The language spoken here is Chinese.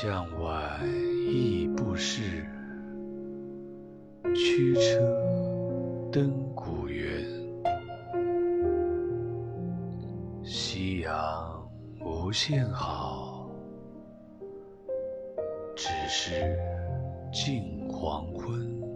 向晚意不适驱车登古原。夕阳无限好只是近黄昏。